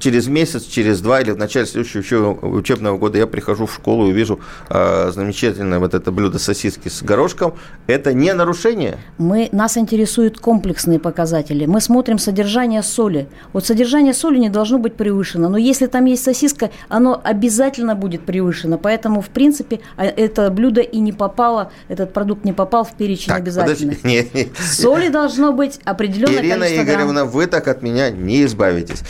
[SPEAKER 2] через месяц, через два или в начале следующего учебного года я прихожу в школу и вижу э, замечательное вот это блюдо сосиски с горошком, это не нарушение?
[SPEAKER 4] Мы, нас интересуют комплексные показатели. Мы смотрим содержание соли. Вот содержание соли не должно быть превышено, но если там есть сосиска, оно обязательно будет превышено. Поэтому, в принципе, а, это блюдо и не попало, этот продукт не попал в перечень так, обязательных. Нет, нет. Соли должно быть определенное
[SPEAKER 2] Ирина
[SPEAKER 4] количество
[SPEAKER 2] Игоревна,
[SPEAKER 4] грамм.
[SPEAKER 2] вы так от меня не избавитесь.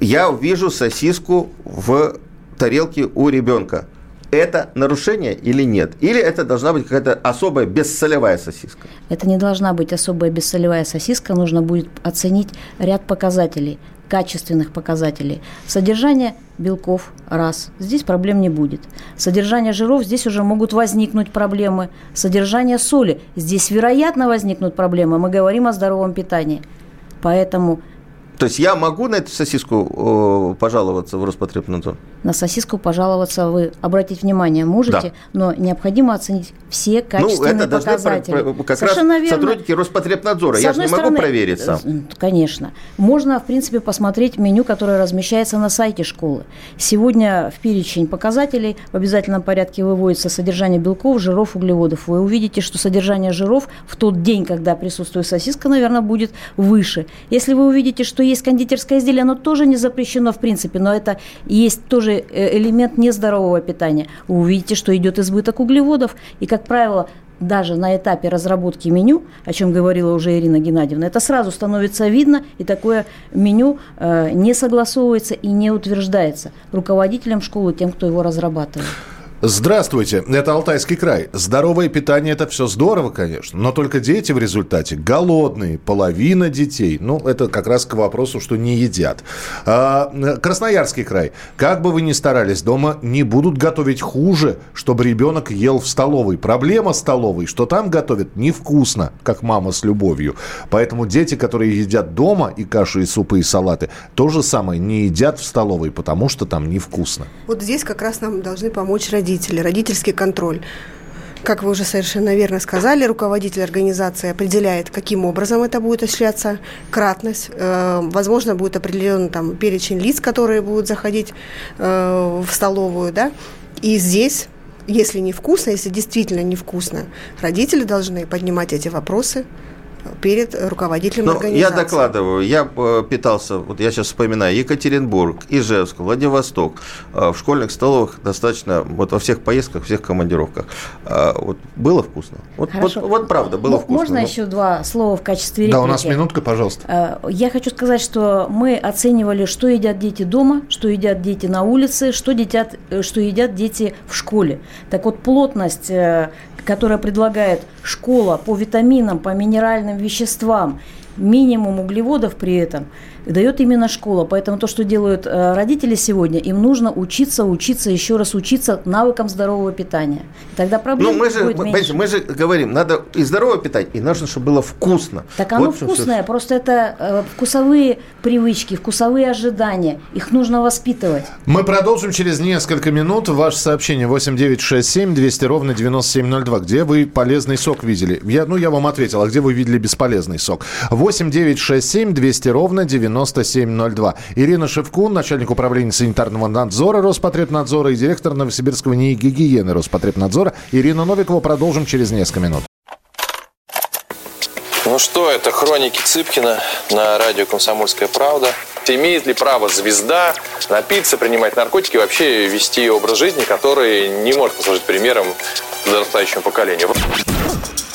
[SPEAKER 2] Я я вижу сосиску в тарелке у ребенка. Это нарушение или нет? Или это должна быть какая-то особая бессолевая сосиска?
[SPEAKER 4] Это не должна быть особая бессолевая сосиска. Нужно будет оценить ряд показателей качественных показателей. Содержание белков – раз. Здесь проблем не будет. Содержание жиров – здесь уже могут возникнуть проблемы. Содержание соли – здесь, вероятно, возникнут проблемы. Мы говорим о здоровом питании. Поэтому
[SPEAKER 2] то есть я могу на эту сосиску пожаловаться в Роспотребнадзор?
[SPEAKER 4] На сосиску пожаловаться вы обратить внимание можете, да. но необходимо оценить все качественные ну, это показатели.
[SPEAKER 2] Про, как Совершенно раз верно. сотрудники Роспотребнадзора. С я же не могу проверить сам. Э,
[SPEAKER 4] конечно. Можно, в принципе, посмотреть меню, которое размещается на сайте школы. Сегодня в перечень показателей в обязательном порядке выводится содержание белков, жиров, углеводов. Вы увидите, что содержание жиров в тот день, когда присутствует сосиска, наверное, будет выше. Если вы увидите, что есть кондитерское изделие, оно тоже не запрещено в принципе, но это есть тоже э, элемент нездорового питания. Вы увидите, что идет избыток углеводов, и, как правило, даже на этапе разработки меню, о чем говорила уже Ирина Геннадьевна, это сразу становится видно, и такое меню э, не согласовывается и не утверждается руководителем школы, тем, кто его разрабатывает.
[SPEAKER 1] Здравствуйте, это Алтайский край. Здоровое питание – это все здорово, конечно, но только дети в результате голодные, половина детей. Ну, это как раз к вопросу, что не едят. А, Красноярский край. Как бы вы ни старались, дома не будут готовить хуже, чтобы ребенок ел в столовой. Проблема столовой, что там готовят невкусно, как мама с любовью. Поэтому дети, которые едят дома и каши, и супы, и салаты, то же самое не едят в столовой, потому что там невкусно.
[SPEAKER 3] Вот здесь как раз нам должны помочь родители родители, родительский контроль. Как вы уже совершенно верно сказали, руководитель организации определяет, каким образом это будет осуществляться, кратность. Э, возможно, будет определен там перечень лиц, которые будут заходить э, в столовую, да. И здесь если невкусно, если действительно невкусно, родители должны поднимать эти вопросы, перед руководителем
[SPEAKER 2] Но
[SPEAKER 3] организации.
[SPEAKER 2] Я докладываю, я э, питался, вот я сейчас вспоминаю, Екатеринбург, Ижевск, Владивосток. Э, в школьных столовых достаточно, вот во всех поездках, всех командировках. Э, вот было вкусно. Вот, вот, вот правда, было вкусно.
[SPEAKER 4] Можно но... еще два слова в качестве реплики?
[SPEAKER 1] Да, у нас минутка, пожалуйста.
[SPEAKER 4] Я хочу сказать, что мы оценивали, что едят дети дома, что едят дети на улице, что едят, что едят дети в школе. Так вот, плотность которая предлагает школа по витаминам, по минеральным веществам, минимум углеводов при этом – дает именно школа. Поэтому то, что делают э, родители сегодня, им нужно учиться, учиться, еще раз учиться навыкам здорового питания. И тогда проблем
[SPEAKER 2] ну, мы же,
[SPEAKER 4] будет меньше.
[SPEAKER 2] Мы же говорим, надо и здоровое питание, и нужно, чтобы было вкусно.
[SPEAKER 4] Так оно вот вкусное, все. просто это э, вкусовые привычки, вкусовые ожидания. Их нужно воспитывать.
[SPEAKER 1] Мы продолжим через несколько минут. Ваше сообщение 8967 200 ровно 9702. Где вы полезный сок видели? Я, ну, я вам ответил. А где вы видели бесполезный сок? 8967 200 ровно 9702. 9702. Ирина Шевкун, начальник управления санитарного надзора Роспотребнадзора и директор Новосибирского НИИ гигиены Роспотребнадзора. Ирина Новикова. Продолжим через несколько минут.
[SPEAKER 7] Ну что, это хроники Цыпкина на радио «Комсомольская правда». Имеет ли право звезда напиться, принимать наркотики и вообще вести образ жизни, который не может послужить примером подрастающему поколению?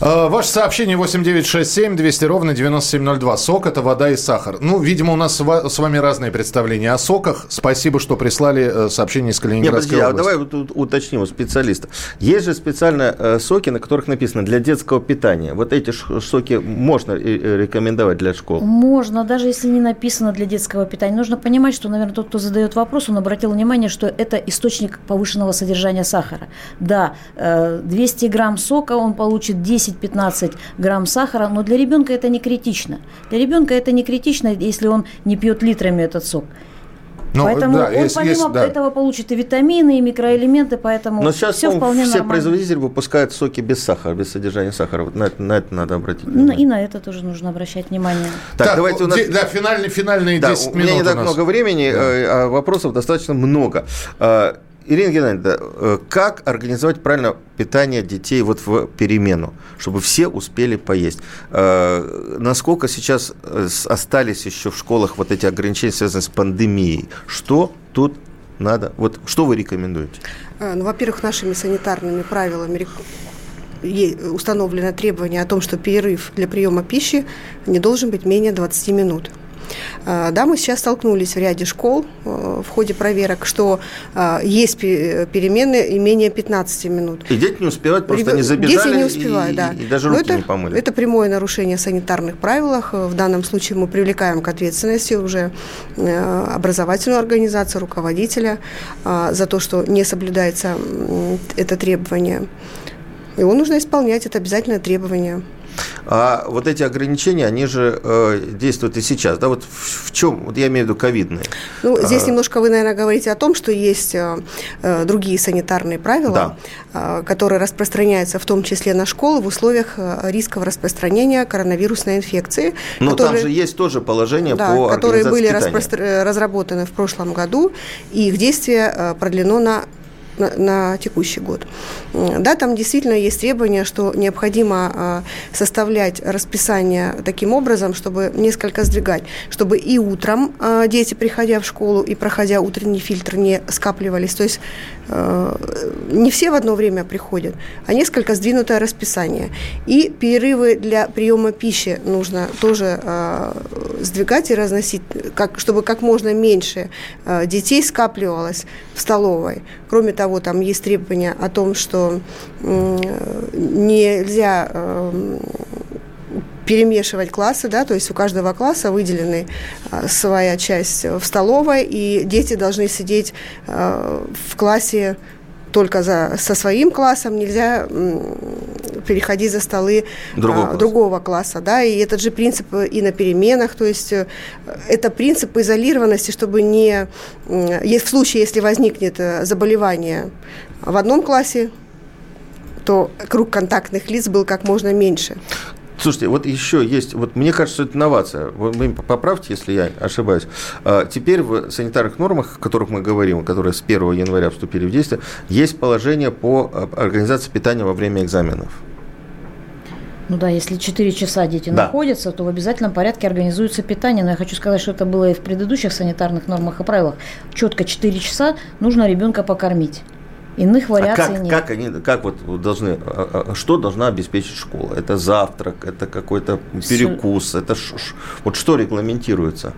[SPEAKER 1] ваше сообщение 8967 200 ровно 9702. Сок – это вода и сахар. Ну, видимо, у нас с вами разные представления о соках. Спасибо, что прислали э, сообщение из Калининградской
[SPEAKER 2] Нет,
[SPEAKER 1] подожди,
[SPEAKER 2] области. А давай уточним у специалиста. Есть же специально э, соки, на которых написано «для детского питания». Вот эти соки можно рекомендовать для школ?
[SPEAKER 4] Можно, даже если не написано «для детского питания». Нужно понимать, что, наверное, тот, кто задает вопрос, он обратил внимание, что это источник повышенного содержания сахара. Да, 200 грамм сока он получит 10 10-15 грамм сахара, но для ребенка это не критично. Для ребенка это не критично, если он не пьет литрами этот сок. Ну, поэтому да, он есть, помимо есть, да. этого получит и витамины, и микроэлементы, поэтому
[SPEAKER 2] Но сейчас
[SPEAKER 4] все вполне
[SPEAKER 2] все
[SPEAKER 4] нормально.
[SPEAKER 2] производители выпускают соки без сахара, без содержания сахара. Вот на, это, на это надо обратить
[SPEAKER 4] ну, внимание. И на это тоже нужно обращать внимание.
[SPEAKER 1] Так, так давайте у нас... Да, финальные, финальные да, 10 минут
[SPEAKER 2] У меня не так много времени, да. Э, а вопросов достаточно много. Ирина Геннадьевна, э, как организовать правильно питание детей вот в перемену, чтобы все успели поесть? Э, насколько сейчас э, остались еще в школах вот эти ограничения, связанные с пандемией? Что тут надо? Вот что вы рекомендуете?
[SPEAKER 3] Ну, во-первых, нашими санитарными правилами установлено требование о том, что перерыв для приема пищи не должен быть менее 20 минут. А, да, мы сейчас столкнулись в ряде школ э, в ходе проверок, что а, есть перемены и менее 15 минут.
[SPEAKER 2] И дети не успевают, просто Реб... они забежали
[SPEAKER 3] дети не успевают,
[SPEAKER 2] и,
[SPEAKER 3] да.
[SPEAKER 2] и даже руки это, не помыли.
[SPEAKER 3] Это прямое нарушение санитарных правилах. В данном случае мы привлекаем к ответственности уже э, образовательную организацию, руководителя а, за то, что не соблюдается это требование. Его нужно исполнять, это обязательное требование.
[SPEAKER 2] А вот эти ограничения, они же э, действуют и сейчас. Да? Вот в, в чем, вот я имею в виду ковидные.
[SPEAKER 3] Ну, здесь а, немножко вы, наверное, говорите о том, что есть э, э другие санитарные правила, да. э, которые распространяются в том числе на школы в условиях э, рисков распространения коронавирусной инфекции.
[SPEAKER 2] Но которые, там же есть тоже положение да, по
[SPEAKER 3] которые были распро- разработаны в прошлом году, и их действие э, продлено на на, на текущий год. Да, там действительно есть требования, что необходимо а, составлять расписание таким образом, чтобы несколько сдвигать, чтобы и утром а, дети, приходя в школу и проходя утренний фильтр, не скапливались. То есть а, не все в одно время приходят, а несколько сдвинутое расписание. И перерывы для приема пищи нужно тоже сдвигать и разносить, как, чтобы как можно меньше детей скапливалось в столовой. Кроме того, там есть требования о том, что нельзя эм, перемешивать классы, да, то есть у каждого класса выделены а, своя часть в столовой, и дети должны сидеть а, в классе только за, со своим классом, нельзя переходить за столы другого, а, класса. другого класса. Да, и этот же принцип и на переменах, то есть э, это принцип изолированности, чтобы не, в случае, если возникнет э, заболевание в одном классе, то круг контактных лиц был как можно меньше.
[SPEAKER 2] Слушайте, вот еще есть, вот мне кажется, что это инновация. Вы поправьте, если я ошибаюсь. А, теперь в санитарных нормах, о которых мы говорим, которые с 1 января вступили в действие, есть положение по а, организации питания во время экзаменов.
[SPEAKER 4] Ну да, если 4 часа дети да. находятся, то в обязательном порядке организуется питание. Но я хочу сказать, что это было и в предыдущих санитарных нормах и правилах. Четко 4 часа нужно ребенка покормить. Иных а вариаций а
[SPEAKER 2] как,
[SPEAKER 4] нет.
[SPEAKER 2] Как они, как вот должны, а, а, что должна обеспечить школа? Это завтрак, это какой-то перекус, это ш, вот что регламентируется?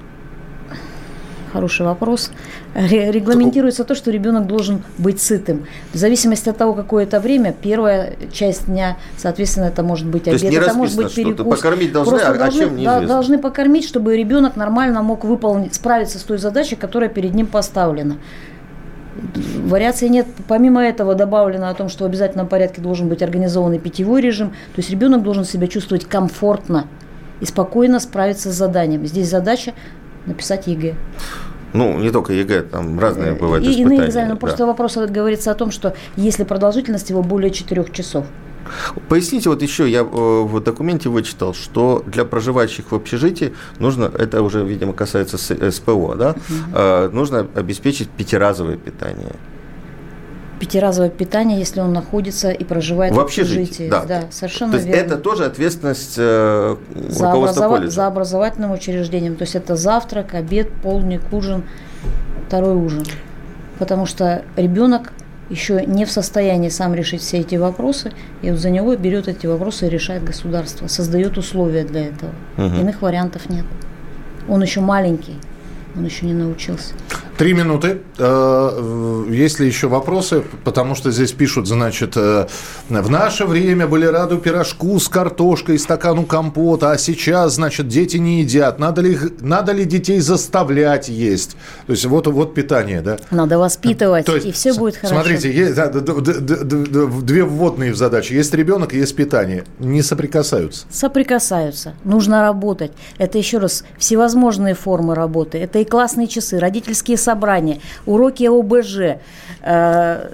[SPEAKER 4] Хороший вопрос. Регламентируется то, что ребенок должен быть сытым. В зависимости от того, какое это время, первая часть дня, соответственно, это может быть обед, это может быть перекус.
[SPEAKER 2] Покормить должны,
[SPEAKER 4] Просто
[SPEAKER 2] а должны, чем неизвестно.
[SPEAKER 4] Должны покормить, чтобы ребенок нормально мог выполнить, справиться с той задачей, которая перед ним поставлена. Вариаций нет. Помимо этого добавлено о том, что в обязательном порядке должен быть организованный питьевой режим. То есть ребенок должен себя чувствовать комфортно и спокойно справиться с заданием. Здесь задача написать ЕГЭ.
[SPEAKER 2] Ну, не только ЕГЭ, там разные бывают
[SPEAKER 4] и
[SPEAKER 2] испытания.
[SPEAKER 4] Иные экзамены. Да. Просто вопрос говорится о том, что если продолжительность его более 4 часов,
[SPEAKER 2] Поясните, вот еще я э, в документе вычитал, что для проживающих в общежитии нужно, это уже, видимо, касается СПО, да, угу. нужно обеспечить пятиразовое питание
[SPEAKER 4] пятиразовое питание, если он находится и проживает в,
[SPEAKER 2] в общежитии. Да.
[SPEAKER 4] да, совершенно
[SPEAKER 2] То есть
[SPEAKER 4] верно.
[SPEAKER 2] это тоже ответственность э, за, образова-
[SPEAKER 4] за образовательным учреждением. То есть это завтрак, обед, полдник, ужин, второй ужин. Потому что ребенок еще не в состоянии сам решить все эти вопросы, и вот за него берет эти вопросы и решает государство, создает условия для этого. Угу. Иных вариантов нет. Он еще маленький, он еще не научился.
[SPEAKER 1] Три минуты. Э, есть ли еще вопросы? Потому что здесь пишут, значит, э, в наше время были рады пирожку с картошкой, стакану компота, а сейчас, значит, дети не едят. Надо ли, надо ли детей заставлять есть? То есть вот, вот питание, да?
[SPEAKER 4] Надо воспитывать, То есть, и все будет хорошо.
[SPEAKER 1] Смотрите, есть, да, две вводные в задачи. Есть ребенок есть питание. Не соприкасаются.
[SPEAKER 4] Соприкасаются. Нужно работать. Это еще раз всевозможные формы работы. Это и классные часы, родительские собрания, уроки ОБЖ, э,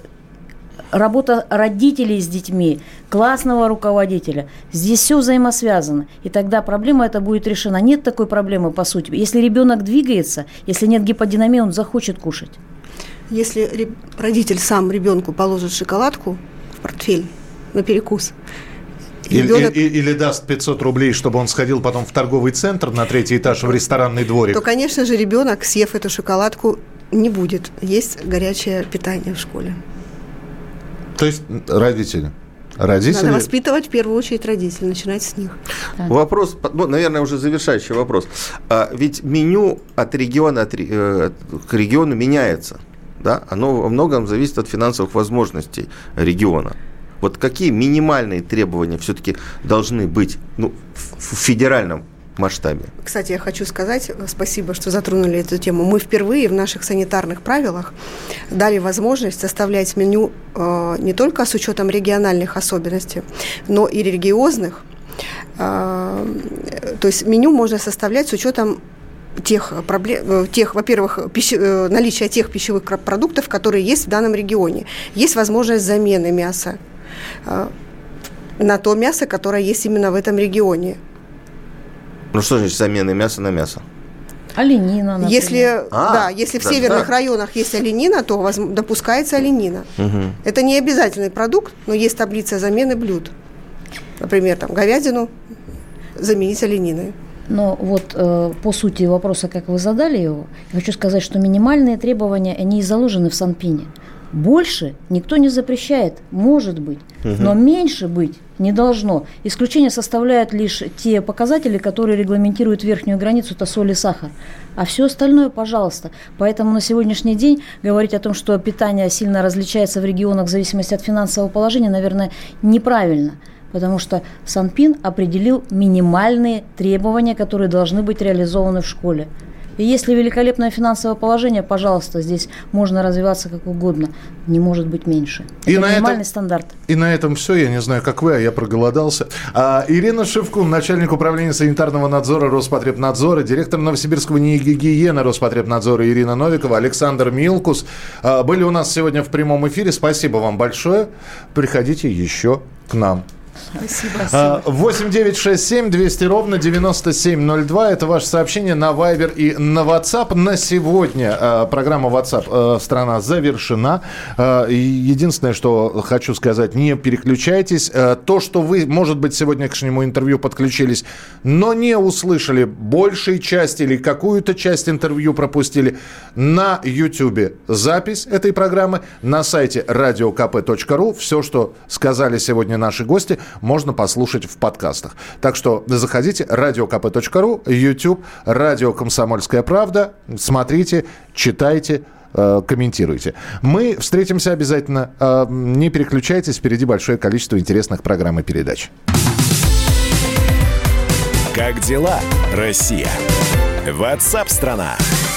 [SPEAKER 4] работа родителей с детьми, классного руководителя. Здесь все взаимосвязано. И тогда проблема эта будет решена. Нет такой проблемы, по сути. Если ребенок двигается, если нет гиподинамии, он захочет кушать.
[SPEAKER 3] Если родитель сам ребенку положит шоколадку в портфель на перекус,
[SPEAKER 1] Ребенок... Или, или, или даст 500 рублей, чтобы он сходил потом в торговый центр на третий этаж в ресторанный дворик.
[SPEAKER 3] То, конечно же, ребенок, съев эту шоколадку, не будет есть горячее питание в школе.
[SPEAKER 1] То есть родители? Родители...
[SPEAKER 3] Надо воспитывать в первую очередь родителей, начинать с них.
[SPEAKER 2] Да. Вопрос, ну, наверное, уже завершающий вопрос. А, ведь меню от региона от, э, к региону меняется. Да? Оно во многом зависит от финансовых возможностей региона. Вот какие минимальные требования все-таки должны быть ну, в федеральном масштабе.
[SPEAKER 3] Кстати, я хочу сказать, спасибо, что затронули эту тему. Мы впервые в наших санитарных правилах дали возможность составлять меню э, не только с учетом региональных особенностей, но и религиозных То есть меню можно составлять с учетом тех проблем, тех, во-первых, пищи, наличия тех пищевых продуктов, которые есть в данном регионе. Есть возможность замены мяса на то мясо, которое есть именно в этом регионе.
[SPEAKER 2] Ну что значит замена мяса на мясо?
[SPEAKER 4] Оленина, например.
[SPEAKER 3] Если, а, да, если в северных так. районах есть оленина, то воз, допускается оленина. Угу. Это не обязательный продукт, но есть таблица замены блюд. Например, там говядину заменить олениной.
[SPEAKER 4] Но вот э, по сути вопроса, как вы задали его, я хочу сказать, что минимальные требования, они и заложены в Санпине. Больше никто не запрещает, может быть, угу. но меньше быть не должно. Исключение составляют лишь те показатели, которые регламентируют верхнюю границу, это соль и сахар. А все остальное, пожалуйста. Поэтому на сегодняшний день говорить о том, что питание сильно различается в регионах в зависимости от финансового положения, наверное, неправильно. Потому что Санпин определил минимальные требования, которые должны быть реализованы в школе. И если великолепное финансовое положение, пожалуйста, здесь можно развиваться как угодно. Не может быть меньше.
[SPEAKER 1] Это и минимальный
[SPEAKER 4] на этом, стандарт.
[SPEAKER 1] И на этом все. Я не знаю, как вы, а я проголодался. А, Ирина Шевкун, начальник управления санитарного надзора Роспотребнадзора, директор Новосибирского НИИ Роспотребнадзора Ирина Новикова, Александр Милкус а, были у нас сегодня в прямом эфире. Спасибо вам большое. Приходите еще к нам. Спасибо. 8 9 6 7 200 ровно 9702. Это ваше сообщение на Viber и на WhatsApp. На сегодня а, программа WhatsApp а, «Страна» завершена. А, единственное, что хочу сказать, не переключайтесь. То, что вы, может быть, сегодня к сегодняшнему интервью подключились, но не услышали большей части или какую-то часть интервью пропустили, на YouTube запись этой программы, на сайте radiokp.ru. Все, что сказали сегодня наши гости, можно послушать в подкастах. Так что заходите, radiokp.ru, YouTube, радио «Комсомольская правда». Смотрите, читайте, э, комментируйте. Мы встретимся обязательно. Э, не переключайтесь, впереди большое количество интересных программ и передач.
[SPEAKER 5] Как дела, Россия? Ватсап-страна! страна